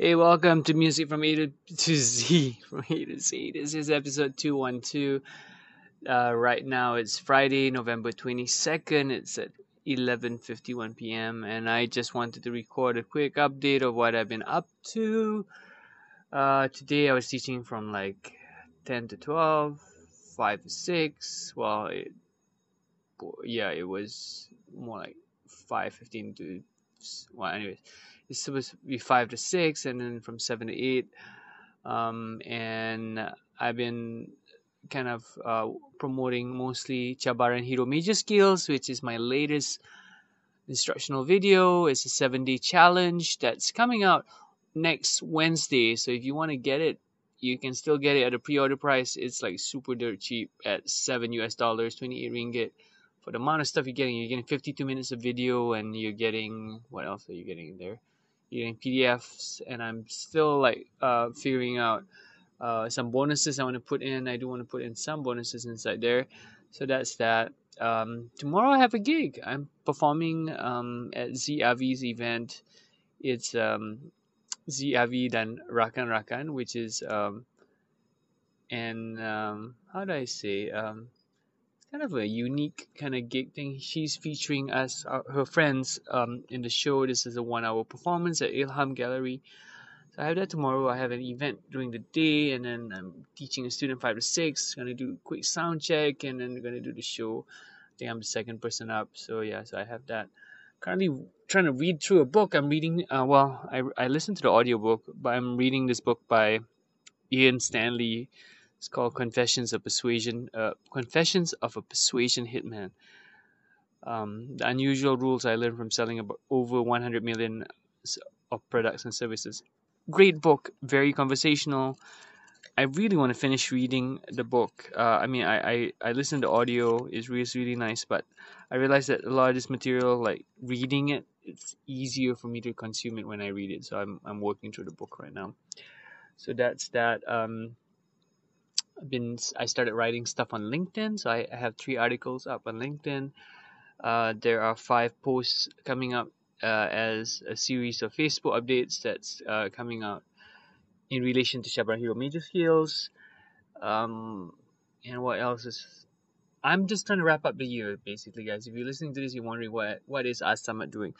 Hey, welcome to Music from A to, to Z. From A to Z. This is episode 212. Uh, right now it's Friday, November 22nd. It's at 11.51 p.m. And I just wanted to record a quick update of what I've been up to. Uh, today I was teaching from like 10 to 12, 5 to 6. Well, it, yeah, it was more like 5.15 to, well, anyways it's supposed to be five to six, and then from seven to eight. Um, and I've been kind of uh, promoting mostly Cabaran Hero Major Skills, which is my latest instructional video. It's a seven day challenge that's coming out next Wednesday. So if you want to get it, you can still get it at a pre order price. It's like super dirt cheap at seven US dollars, 28 ringgit. For the amount of stuff you're getting, you're getting 52 minutes of video and you're getting, what else are you getting there? You're getting PDFs, and I'm still like uh, figuring out uh, some bonuses I want to put in. I do want to put in some bonuses inside there, so that's that. Um, tomorrow I have a gig. I'm performing um, at Zee Avi's event. It's um, ZAVI dan Rakan Rakan, which is um, and um, how do I say um, kind of a unique kind of gig thing. She's featuring us, uh, her friends, um, in the show. This is a one-hour performance at Ilham Gallery. So I have that tomorrow. I have an event during the day, and then I'm teaching a student five to six. Gonna do a quick sound check, and then gonna do the show. I think I'm the second person up. So yeah, so I have that. Currently trying to read through a book. I'm reading. Uh, well, I I listened to the audiobook, but I'm reading this book by Ian Stanley it's called Confessions of Persuasion. Uh, Confessions of a Persuasion Hitman. Um, the unusual rules I learned from selling about over 100 million of products and services. Great book, very conversational. I really want to finish reading the book. Uh, I mean, I, I, I listen to audio, it's really, really nice, but I realized that a lot of this material, like reading it, it's easier for me to consume it when I read it. So I'm, I'm working through the book right now. So that's that. Um, I've been I started writing stuff on LinkedIn, so I, I have three articles up on LinkedIn. Uh, there are five posts coming up uh, as a series of Facebook updates that's uh, coming out in relation to Cabaran Hero Major Skills. Um, and what else is? I'm just trying to wrap up the year, basically, guys. If you're listening to this, you're wondering what what is Az Samad doing.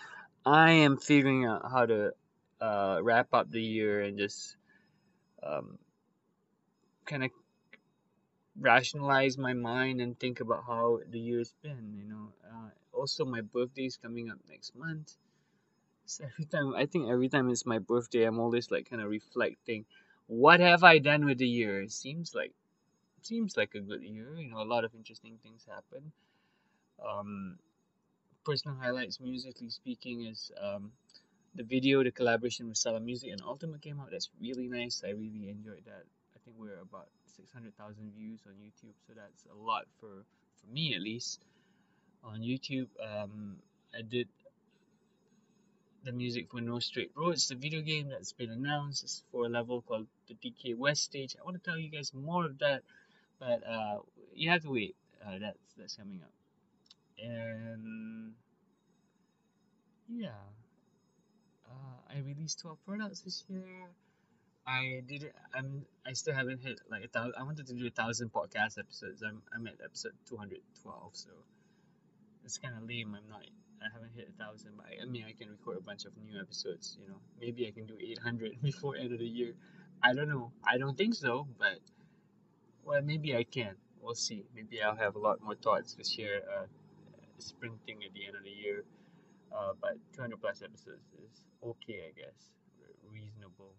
I am figuring out how to uh, wrap up the year and just um, kind of rationalize my mind and think about how the year's been you know. Uh, also my birthday is coming up next month. So every time i think every time it's my birthday i'm always like kind of reflecting what have i done with the year? It seems like seems like a good year you know a lot of interesting things happen. Um personal highlights musically speaking is um the video the collaboration with Sala Music and Ultimate came out. That's really nice. I really enjoyed that think we're about 600,000 views on YouTube, so that's a lot for for me at least. On YouTube, um, I did the music for No Straight Roads, the video game that's been announced. It's for a level called the DK West stage. I want to tell you guys more of that, but uh, you have to wait. Uh, that's that's coming up, and yeah, uh, I released 12 products this year. I did. I'm. I still haven't hit like a thousand. I wanted to do a thousand podcast episodes. I'm. I'm at episode two hundred twelve. So it's kind of lame. I'm not. I haven't hit a thousand, but I, I mean, I can record a bunch of new episodes. You know, maybe I can do eight hundred before end of the year. I don't know. I don't think so, but well, maybe I can. We'll see. Maybe I'll have a lot more thoughts this year. Uh, sprinting at the end of the year. Uh, but 200 plus episodes is okay, I guess. Reasonable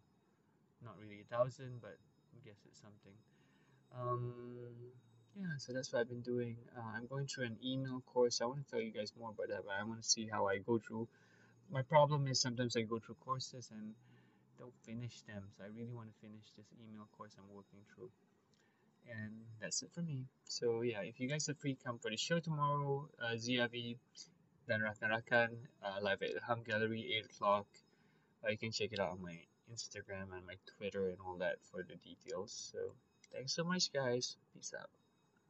not really a thousand, but I guess it's something. Um, yeah, so that's what I've been doing. Uh, I'm going through an email course. I want to tell you guys more about that, but I want to see how I go through. My problem is sometimes I go through courses and don't finish them. So I really want to finish this email course I'm working through. And that's it for me. So yeah, if you guys are free, come for the show tomorrow. Uh, Zee Avi, then Rakan Rakan, uh, live at Ilham Gallery, 8 o'clock. Uh, you can check it out on my Instagram and my Twitter and all that for the details. So thanks so much, guys. Peace out.